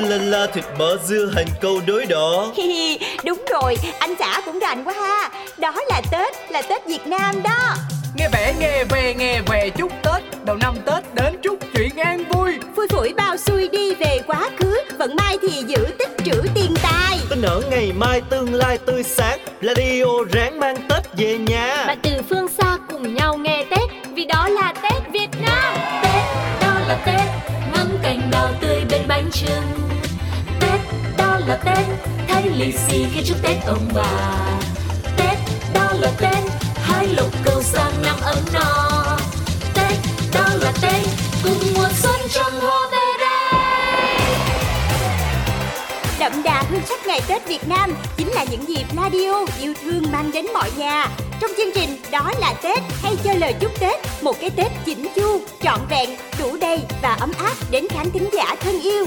la la thịt mỡ dưa hành câu đối đỏ. Đúng rồi, anh xã cũng rành quá ha. Đó là Tết, là Tết Việt Nam đó. Nghe vẻ nghe về nghe về chúc Tết. Đầu năm Tết đến chúc chuyện an vui. Phủi phủi bao xuôi đi về quá khứ Vận mai thì giữ tích trữ tiền tài. Tin ở ngày mai tương lai tươi sáng Radio ráng mang Tết về nhà. Bạn từ phương xa cùng nhau nghe Tết Vì đó là Tết Việt Nam. Tết, đó là Tết Ngắm cành đào tươi bên bánh trưng lì xì khi chúc Tết ông bà. Tết, đó là Tết Hai lục cầu sang năm ấm no Tết, đó là Tết Cùng mùa xuân trong hoa về đây Đậm đà hương sắc ngày Tết Việt Nam Chính là những dịp radio yêu thương mang đến mọi nhà. Trong chương trình Đó là Tết hay cho lời chúc Tết Một cái Tết chỉnh chu, trọn vẹn, đủ đầy và ấm áp đến khán thính giả thân yêu.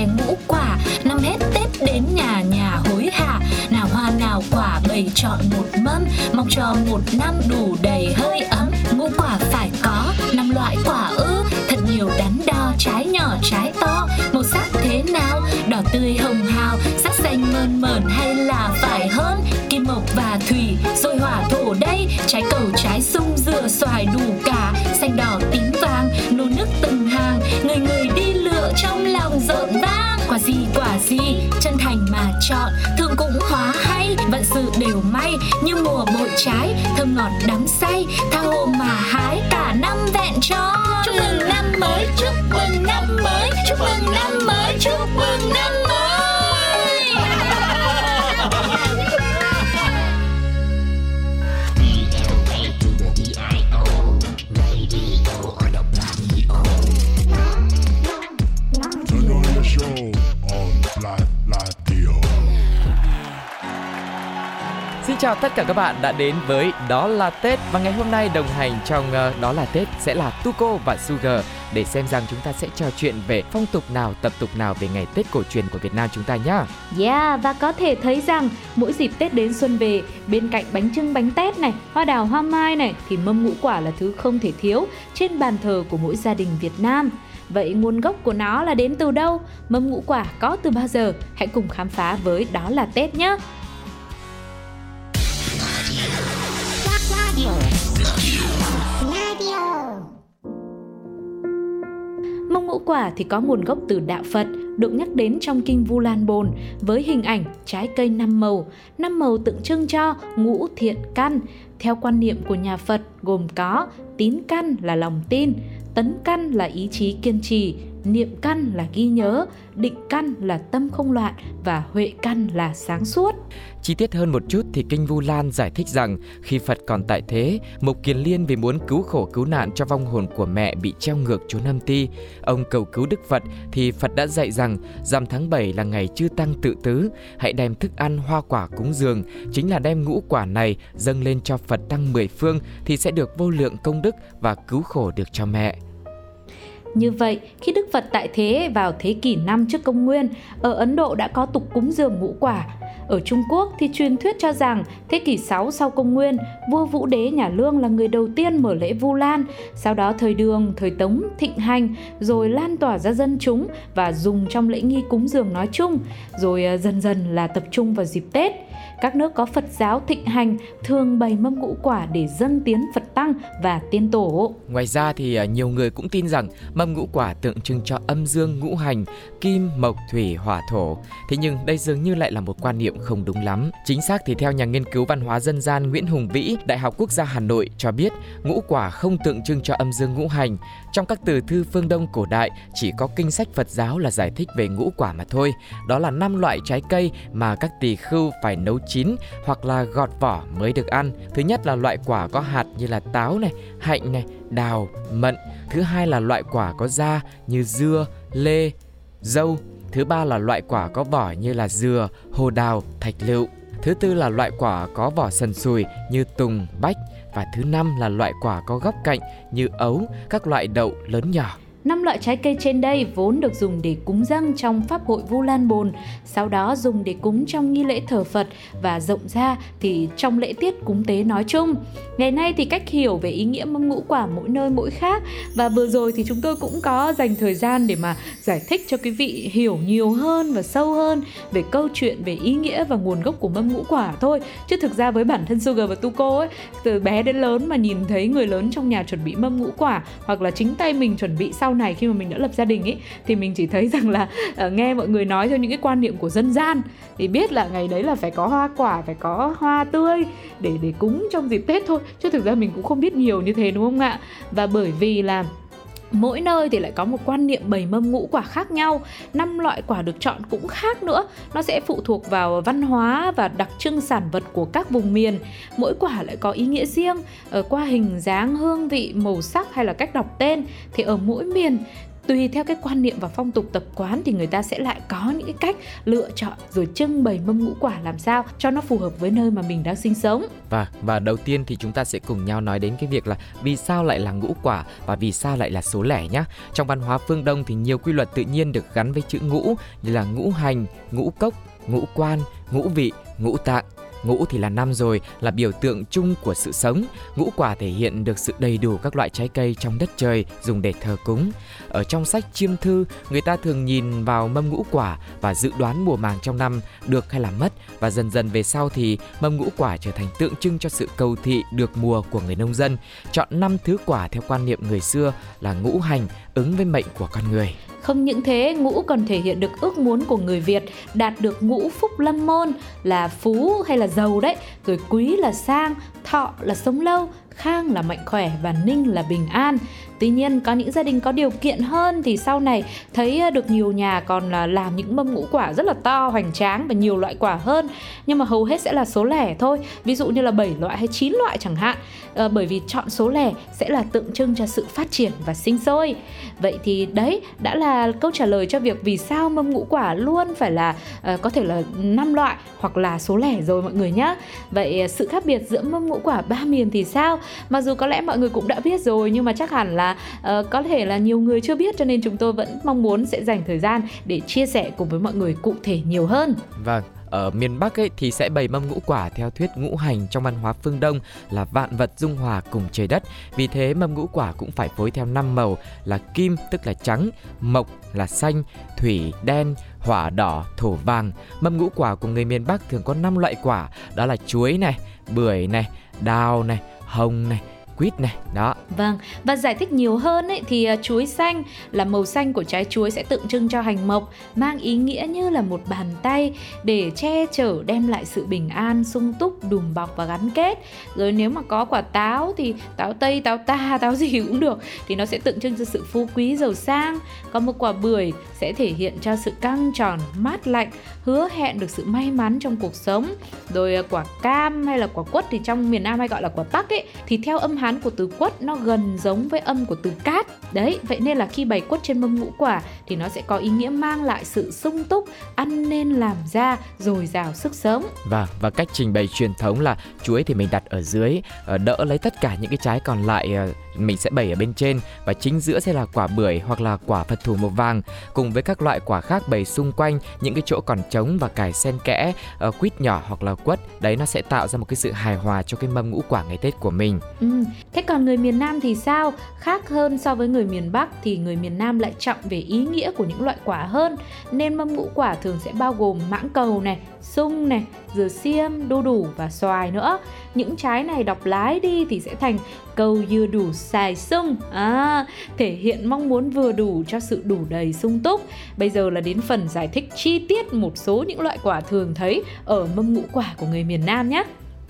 chọn một mâm, Mong cho một năm đủ đầy hơi ấm. Ngũ quả phải có, năm loại quả ư. Thật nhiều đắn đo, trái nhỏ, trái to. Màu sắc thế nào? Đỏ tươi, hồng hào. Sắc xanh mơn mởn hay là phải hơn? Kim mộc và thủy rồi hỏa thổ đây. Trái cầu, trái sung, dừa, xoài đủ cả. Xanh đỏ, tím vàng, nô nức từng hàng. Người người đi lựa trong lòng rộn vang Quả gì quả gì? Chân thành mà chọn thường cũng hóa hay vận sự đều may, Như mùa bội trái, thơm ngọt đắng say, Tha hồ mà hái cả năm vẹn cho Chúc mừng năm mới, chúc chào tất cả các bạn đã đến với Đó là Tết và ngày hôm nay đồng hành trong uh, Đó là Tết sẽ là Tuko và Sugar để xem rằng chúng ta sẽ trò chuyện về phong tục nào, tập tục nào về ngày Tết cổ truyền của Việt Nam chúng ta nhá. Yeah, và có thể thấy rằng mỗi dịp Tết đến xuân về, bên cạnh bánh trưng bánh tét này, hoa đào hoa mai này thì mâm ngũ quả là thứ không thể thiếu trên bàn thờ của mỗi gia đình Việt Nam. Vậy nguồn gốc của nó là đến từ đâu? Mâm ngũ quả có từ bao giờ? Hãy cùng khám phá với Đó là Tết nhé! Mông ngũ quả thì có nguồn gốc từ đạo Phật, được nhắc đến trong kinh Vu Lan Bồn với hình ảnh trái cây năm màu. Năm màu tượng trưng cho ngũ thiện căn. Theo quan niệm của nhà Phật gồm có tín căn là lòng tin, tấn căn là ý chí kiên trì, niệm căn là ghi nhớ, định căn là tâm không loạn và huệ căn là sáng suốt. Chi tiết hơn một chút thì Kinh Vu Lan giải thích rằng khi Phật còn tại thế, Mục Kiền Liên vì muốn cứu khổ cứu nạn cho vong hồn của mẹ bị treo ngược chốn âm ti, ông cầu cứu Đức Phật thì Phật đã dạy rằng rằm tháng 7 là ngày chư tăng tự tứ, hãy đem thức ăn hoa quả cúng dường, chính là đem ngũ quả này dâng lên cho Phật tăng mười phương thì sẽ được vô lượng công đức và cứu khổ được cho mẹ. Như vậy, khi Đức Phật tại thế vào thế kỷ 5 trước công nguyên, ở Ấn Độ đã có tục cúng dường ngũ quả. Ở Trung Quốc thì truyền thuyết cho rằng thế kỷ 6 sau công nguyên, vua Vũ Đế nhà Lương là người đầu tiên mở lễ Vu Lan, sau đó thời Đường, thời Tống thịnh hành, rồi lan tỏa ra dân chúng và dùng trong lễ nghi cúng dường nói chung, rồi ờ, dần dần là tập trung vào dịp Tết. Các nước có Phật giáo thịnh hành thường bày mâm ngũ quả để dâng tiến Phật tăng và tiên tổ. Ngoài ra thì ờ, nhiều người cũng tin rằng mâm ngũ quả tượng trưng cho âm dương ngũ hành, kim, mộc, thủy, hỏa, thổ. Thế nhưng đây dường như lại là một quan niệm không đúng lắm. Chính xác thì theo nhà nghiên cứu văn hóa dân gian Nguyễn Hùng Vĩ, Đại học Quốc gia Hà Nội cho biết ngũ quả không tượng trưng cho âm dương ngũ hành. Trong các từ thư phương Đông cổ đại chỉ có kinh sách Phật giáo là giải thích về ngũ quả mà thôi. Đó là năm loại trái cây mà các tỳ khưu phải nấu chín hoặc là gọt vỏ mới được ăn. Thứ nhất là loại quả có hạt như là táo này, hạnh này, đào, mận. Thứ hai là loại quả có da như dưa, lê, dâu. Thứ ba là loại quả có vỏ như là dừa, hồ đào, thạch lựu. Thứ tư là loại quả có vỏ sần sùi như tùng, bách và thứ năm là loại quả có góc cạnh như ấu, các loại đậu lớn nhỏ. Năm loại trái cây trên đây vốn được dùng để cúng dâng trong pháp hội Vu Lan Bồn, sau đó dùng để cúng trong nghi lễ thờ Phật và rộng ra thì trong lễ tiết cúng tế nói chung. Ngày nay thì cách hiểu về ý nghĩa mâm ngũ quả mỗi nơi mỗi khác và vừa rồi thì chúng tôi cũng có dành thời gian để mà giải thích cho quý vị hiểu nhiều hơn và sâu hơn về câu chuyện về ý nghĩa và nguồn gốc của mâm ngũ quả thôi. Chứ thực ra với bản thân Sugar và Tuko ấy, từ bé đến lớn mà nhìn thấy người lớn trong nhà chuẩn bị mâm ngũ quả hoặc là chính tay mình chuẩn bị sau sau này khi mà mình đã lập gia đình ấy thì mình chỉ thấy rằng là uh, nghe mọi người nói theo những cái quan niệm của dân gian thì biết là ngày đấy là phải có hoa quả phải có hoa tươi để để cúng trong dịp tết thôi. Chứ thực ra mình cũng không biết nhiều như thế đúng không ạ? Và bởi vì là mỗi nơi thì lại có một quan niệm bày mâm ngũ quả khác nhau. Năm loại quả được chọn cũng khác nữa. Nó sẽ phụ thuộc vào văn hóa và đặc trưng sản vật của các vùng miền. Mỗi quả lại có ý nghĩa riêng. Ở qua hình dáng, hương vị, màu sắc hay là cách đọc tên thì ở mỗi miền tùy theo cái quan niệm và phong tục tập quán thì người ta sẽ lại có những cái cách lựa chọn rồi trưng bày mâm ngũ quả làm sao cho nó phù hợp với nơi mà mình đang sinh sống. Và và đầu tiên thì chúng ta sẽ cùng nhau nói đến cái việc là vì sao lại là ngũ quả và vì sao lại là số lẻ nhá. Trong văn hóa phương Đông thì nhiều quy luật tự nhiên được gắn với chữ ngũ như là ngũ hành, ngũ cốc, ngũ quan, ngũ vị, ngũ tạng Ngũ thì là năm rồi, là biểu tượng chung của sự sống. Ngũ quả thể hiện được sự đầy đủ các loại trái cây trong đất trời dùng để thờ cúng. Ở trong sách chiêm thư, người ta thường nhìn vào mâm ngũ quả và dự đoán mùa màng trong năm được hay là mất và dần dần về sau thì mâm ngũ quả trở thành tượng trưng cho sự cầu thị được mùa của người nông dân. Chọn năm thứ quả theo quan niệm người xưa là ngũ hành ứng với mệnh của con người. Không những thế, ngũ còn thể hiện được ước muốn của người Việt đạt được ngũ phúc lâm môn là phú hay là giàu đấy, rồi quý là sang, thọ là sống lâu, khang là mạnh khỏe và ninh là bình an. Tuy nhiên có những gia đình có điều kiện hơn thì sau này thấy ờ, được nhiều nhà còn là làm những mâm ngũ quả rất là to hoành tráng và nhiều loại quả hơn. Nhưng mà hầu hết sẽ là số lẻ thôi ví dụ như là 7 loại hay 9 loại chẳng hạn. À, bởi vì chọn số lẻ sẽ là tượng trưng cho sự phát triển và sinh sôi. Vậy thì đấy đã là câu trả lời cho việc vì sao mâm ngũ quả luôn phải là à, có thể là 5 loại hoặc là số lẻ rồi mọi người nhé vậy sự khác biệt giữa mâm ngũ quả ba miền thì sao? Mặc dù có lẽ mọi người cũng đã biết rồi nhưng mà chắc hẳn là uh, có thể là nhiều người chưa biết cho nên chúng tôi vẫn mong muốn sẽ dành thời gian để chia sẻ cùng với mọi người cụ thể nhiều hơn. Vâng, ở miền Bắc ấy thì sẽ bày mâm ngũ quả theo thuyết ngũ hành trong văn hóa phương Đông là vạn vật dung hòa cùng trời đất. Vì thế mâm ngũ quả cũng phải phối theo năm màu là kim tức là trắng, mộc là xanh, thủy đen, hỏa đỏ, thổ vàng. Mâm ngũ quả của người miền Bắc thường có 5 loại quả, đó là chuối này, bưởi này, đào này, hồng này, quýt này, đó. Vâng và giải thích nhiều hơn ấy, thì à, chuối xanh là màu xanh của trái chuối sẽ tượng trưng cho hành mộc, mang ý nghĩa như là một bàn tay để che chở, đem lại sự bình an, sung túc, đùm bọc và gắn kết. Rồi nếu mà có quả táo thì táo tây, táo ta, táo gì cũng được, thì nó sẽ tượng trưng cho sự phú quý, giàu sang. Có một quả bưởi sẽ thể hiện cho sự căng tròn, mát lạnh, hứa hẹn được sự may mắn trong cuộc sống. Rồi à, quả cam hay là quả quất thì trong miền Nam hay gọi là quả tắc ấy, thì theo âm hán của từ quất nó gần giống với âm của từ cát. Đấy vậy nên là khi bày quất trên mâm ngũ quả thì nó sẽ có ý nghĩa mang lại sự sung túc ăn nên làm ra dồi dào sức sống. Và và cách trình bày truyền thống là chuối thì mình đặt ở dưới ờ, đỡ lấy tất cả những cái trái còn lại ờ, mình sẽ bày ở bên trên. Và chính giữa sẽ là quả bưởi hoặc là quả phật thủ màu vàng. Cùng với các loại quả khác bày xung quanh những cái chỗ còn trống và cải xen kẽ uh, quýt nhỏ hoặc là quất đấy nó sẽ tạo ra một cái sự hài hòa cho cái mâm ngũ quả ngày tết của mình. Ừ thế còn người miền nam thì sao? Khác hơn so với người miền bắc thì người miền nam lại trọng về ý nghĩa của những loại quả hơn. Nên mâm ngũ quả thường sẽ bao gồm mãng cầu này sung này dừa xiêm đu đủ và xoài nữa. Những trái này đọc lái đi thì sẽ thành câu dưa đủ xài sung. À, thể hiện mong muốn vừa đủ cho sự đủ đầy sung túc. Bây giờ là đến phần giải thích chi tiết một số những loại quả thường thấy ở mâm ngũ quả của người miền Nam nhé.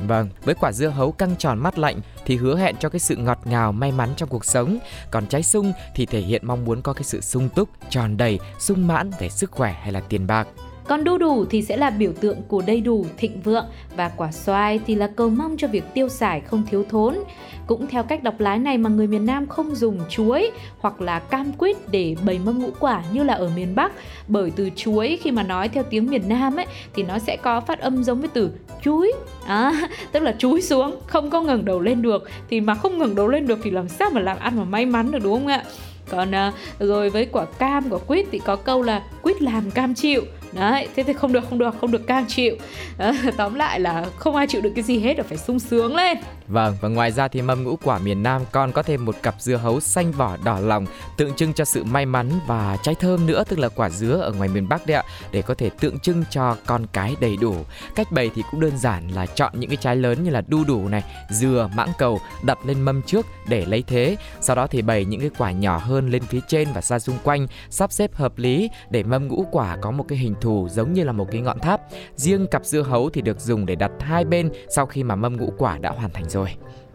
Vâng, với quả dưa hấu căng tròn mắt lạnh thì hứa hẹn cho cái sự ngọt ngào may mắn trong cuộc sống. Còn trái sung thì thể hiện mong muốn có cái sự sung túc, tròn đầy, sung mãn về sức khỏe hay là tiền bạc. Còn đu đủ thì sẽ là biểu tượng của đầy đủ, thịnh vượng và quả xoài thì là cầu mong cho việc tiêu xài không thiếu thốn. Cũng theo cách đọc lái này mà người miền Nam không dùng chuối hoặc là cam quýt để bày mâm ngũ quả như là ở miền Bắc bởi từ chuối khi mà nói theo tiếng miền Nam ấy thì nó sẽ có phát âm giống với từ chuối. À, tức là chúi xuống không có ngẩng đầu lên được. Thì mà không ngẩng đầu lên được thì làm sao mà làm ăn mà may mắn được đúng không ạ? Còn à, rồi với quả cam quả quýt thì có câu là quýt làm cam chịu đấy thế thì không được không được không được cam chịu à, tóm lại là không ai chịu được cái gì hết là phải sung sướng lên Vâng, và ngoài ra thì mâm ngũ quả miền Nam còn có thêm một cặp dưa hấu xanh vỏ đỏ lòng tượng trưng cho sự may mắn và trái thơm nữa tức là quả dứa ở ngoài miền Bắc đấy ạ để có thể tượng trưng cho con cái đầy đủ. Cách bày thì cũng đơn giản là chọn những cái trái lớn như là đu đủ này, dừa, mãng cầu đặt lên mâm trước để lấy thế. Sau đó thì bày những cái quả nhỏ hơn lên phía trên và ra xung quanh, sắp xếp hợp lý để mâm ngũ quả có một cái hình thù giống như là một cái ngọn tháp. Riêng cặp dưa hấu thì được dùng để đặt hai bên sau khi mà mâm ngũ quả đã hoàn thành rồi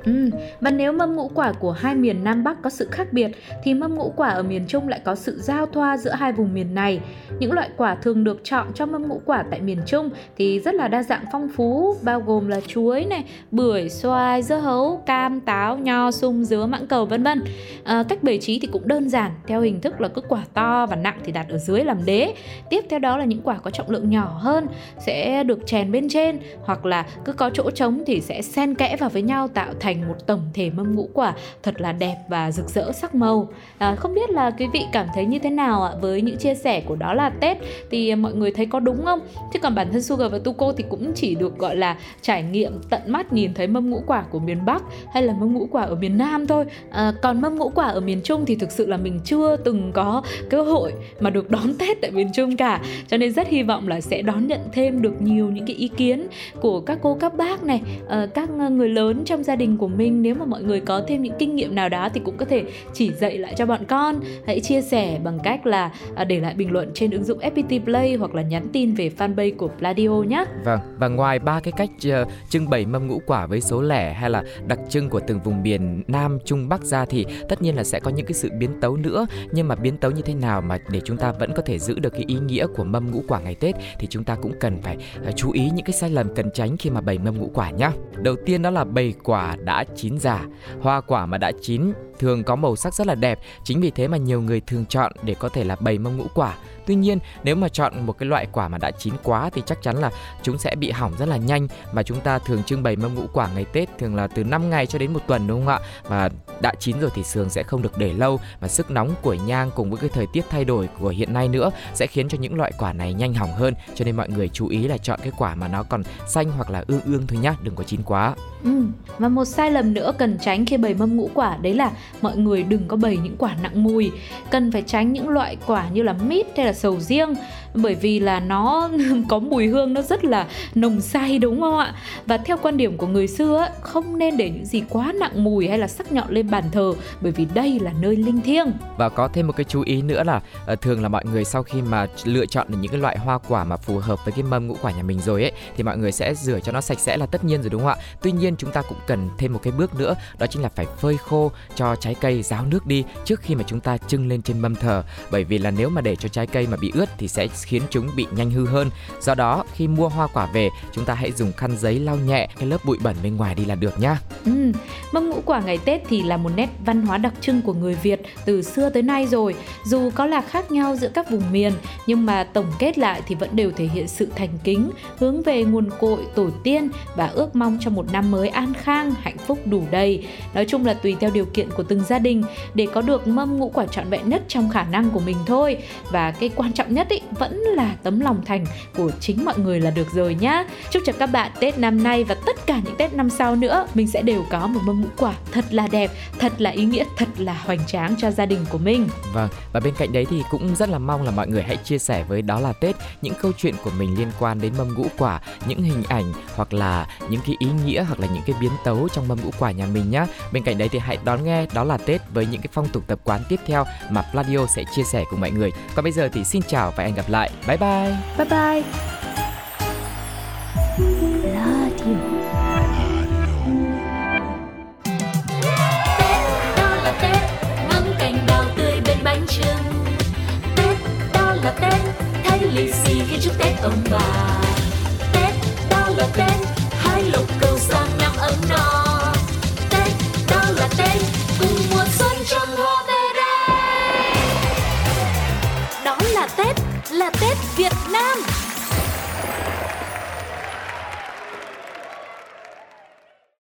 Ừ, và nếu mâm ngũ quả của hai miền Nam Bắc có sự khác biệt thì mâm ngũ quả ở miền Trung lại có sự giao thoa giữa hai vùng miền này. Những loại quả thường được chọn cho mâm ngũ quả tại miền Trung thì rất là đa dạng phong phú, bao gồm là chuối này, bưởi, xoài, dưa hấu, cam, táo, nho, sung, dứa, mãng cầu vân vân. À, cách bày trí thì cũng đơn giản, theo hình thức là cứ quả to và nặng thì đặt ở dưới làm đế. Tiếp theo đó là những quả có trọng lượng nhỏ hơn sẽ được chèn bên trên hoặc là cứ có chỗ trống thì sẽ xen kẽ vào với nhau tạo thành thành một tổng thể mâm ngũ quả thật là đẹp và rực rỡ sắc màu. À, không biết là quý vị cảm thấy như thế nào ạ? Với những chia sẻ của đó là tết thì mọi người thấy có đúng không? Chứ còn bản thân sugar và tuko thì cũng chỉ được gọi là trải nghiệm tận mắt nhìn thấy mâm ngũ quả của miền bắc hay là mâm ngũ quả ở miền nam thôi. À, còn mâm ngũ quả ở miền trung thì thực sự là mình chưa từng có cơ hội mà được đón tết tại miền trung cả. Cho nên rất hy vọng là sẽ đón nhận thêm được nhiều những cái ý kiến của các cô các bác này ờ, các người lớn trong gia đình của mình nếu mà mọi người có thêm những kinh nghiệm nào đó thì cũng có thể chỉ dạy lại cho bọn con hãy chia sẻ bằng cách là à, để lại bình luận trên ứng dụng FPT Play hoặc là nhắn tin về fanpage của Pladio nhé. Vâng, và ngoài ba cái cách uh, trưng bày mâm ngũ quả với số lẻ hay là đặc trưng của từng vùng miền Nam, Trung, Bắc ra thì tất nhiên là sẽ có những cái sự biến tấu nữa nhưng mà biến tấu như thế nào mà để chúng ta vẫn có thể giữ được cái ý nghĩa của mâm ngũ quả ngày Tết thì chúng ta cũng cần phải uh, chú ý những cái sai lầm cần tránh khi mà bày mâm ngũ quả nhá. Đầu tiên đó là bày quả đã chín già. Hoa quả mà đã chín thường có màu sắc rất là đẹp, chính vì thế mà nhiều người thường chọn để có thể là bày mâm ngũ quả. Tuy nhiên, nếu mà chọn một cái loại quả mà đã chín quá thì chắc chắn là chúng sẽ bị hỏng rất là nhanh mà chúng ta thường trưng bày mâm ngũ quả ngày Tết thường là từ 5 ngày cho đến một tuần đúng không ạ? Và đã chín rồi thì sườn sẽ không được để lâu và sức nóng của nhang cùng với cái thời tiết thay đổi của hiện nay nữa sẽ khiến cho những loại quả này nhanh hỏng hơn cho nên mọi người chú ý là chọn cái quả mà nó còn xanh hoặc là ương ương thôi nhá đừng có chín quá ừ. và một sai lầm nữa cần tránh khi bày mâm ngũ quả đấy là mọi người đừng có bày những quả nặng mùi cần phải tránh những loại quả như là mít hay là sầu riêng bởi vì là nó có mùi hương, nó rất là nồng say, đúng không ạ? Và theo quan điểm của người xưa không nên để những gì quá nặng mùi hay là sắc nhọn lên bàn thờ, bởi vì đây là nơi linh thiêng. Và có thêm một cái chú ý nữa là ờ, thường là mọi người sau khi mà lựa chọn được những cái loại hoa quả mà phù hợp với cái mâm ngũ quả nhà mình rồi ấy, thì mọi người sẽ rửa cho nó sạch sẽ là tất nhiên rồi, đúng không ạ? Tuy nhiên chúng ta cũng cần thêm một cái bước nữa, đó chính là phải phơi khô cho trái cây, ráo nước đi trước khi mà chúng ta trưng lên trên mâm thờ. Bởi vì là nếu mà để cho trái cây mà bị ướt thì sẽ khiến chúng bị nhanh hư hơn. Do đó khi mua hoa quả về chúng ta hãy dùng khăn giấy lau nhẹ cái lớp bụi bẩn bên ngoài đi là được nhá. Ừ, mâm ngũ quả ngày tết thì là một nét văn hóa đặc trưng của người việt từ xưa tới nay rồi. Dù có là khác nhau giữa các vùng miền nhưng mà tổng kết lại thì vẫn đều thể hiện sự thành kính hướng về nguồn cội tổ tiên và ước mong cho một năm mới an khang hạnh phúc đủ đầy. Nói chung là tùy theo điều kiện của từng gia đình để có được mâm ngũ quả trọn vẹn nhất trong khả năng của mình thôi. Và cái quan trọng nhất ý, vẫn là tấm lòng thành của chính mọi người là được rồi nhá. Chúc cho các bạn tết năm nay và tất cả những tết năm sau nữa, mình sẽ đều có một mâm ngũ quả thật là đẹp, thật là ý nghĩa, thật là hoành tráng cho gia đình của mình. Vâng và bên cạnh đấy thì cũng rất là mong là mọi người hãy chia sẻ với đó là tết những câu chuyện của mình liên quan đến mâm ngũ quả, những hình ảnh hoặc là những cái ý nghĩa hoặc là những cái biến tấu trong mâm ngũ quả nhà mình nhá. Bên cạnh đấy thì hãy đón nghe đó là tết với những cái phong tục tập quán tiếp theo mà Pladio sẽ chia sẻ cùng mọi người. Còn bây giờ thì xin chào và hẹn gặp lại lại. Bye bye. Bye bye. Radio. Tết đó là Tết, ngắm cành đào tươi bên bánh trưng. Tết đó là Tết, thay lì xì khi chúc Tết ông bà. Tết đó là Tết, hai lộc cầu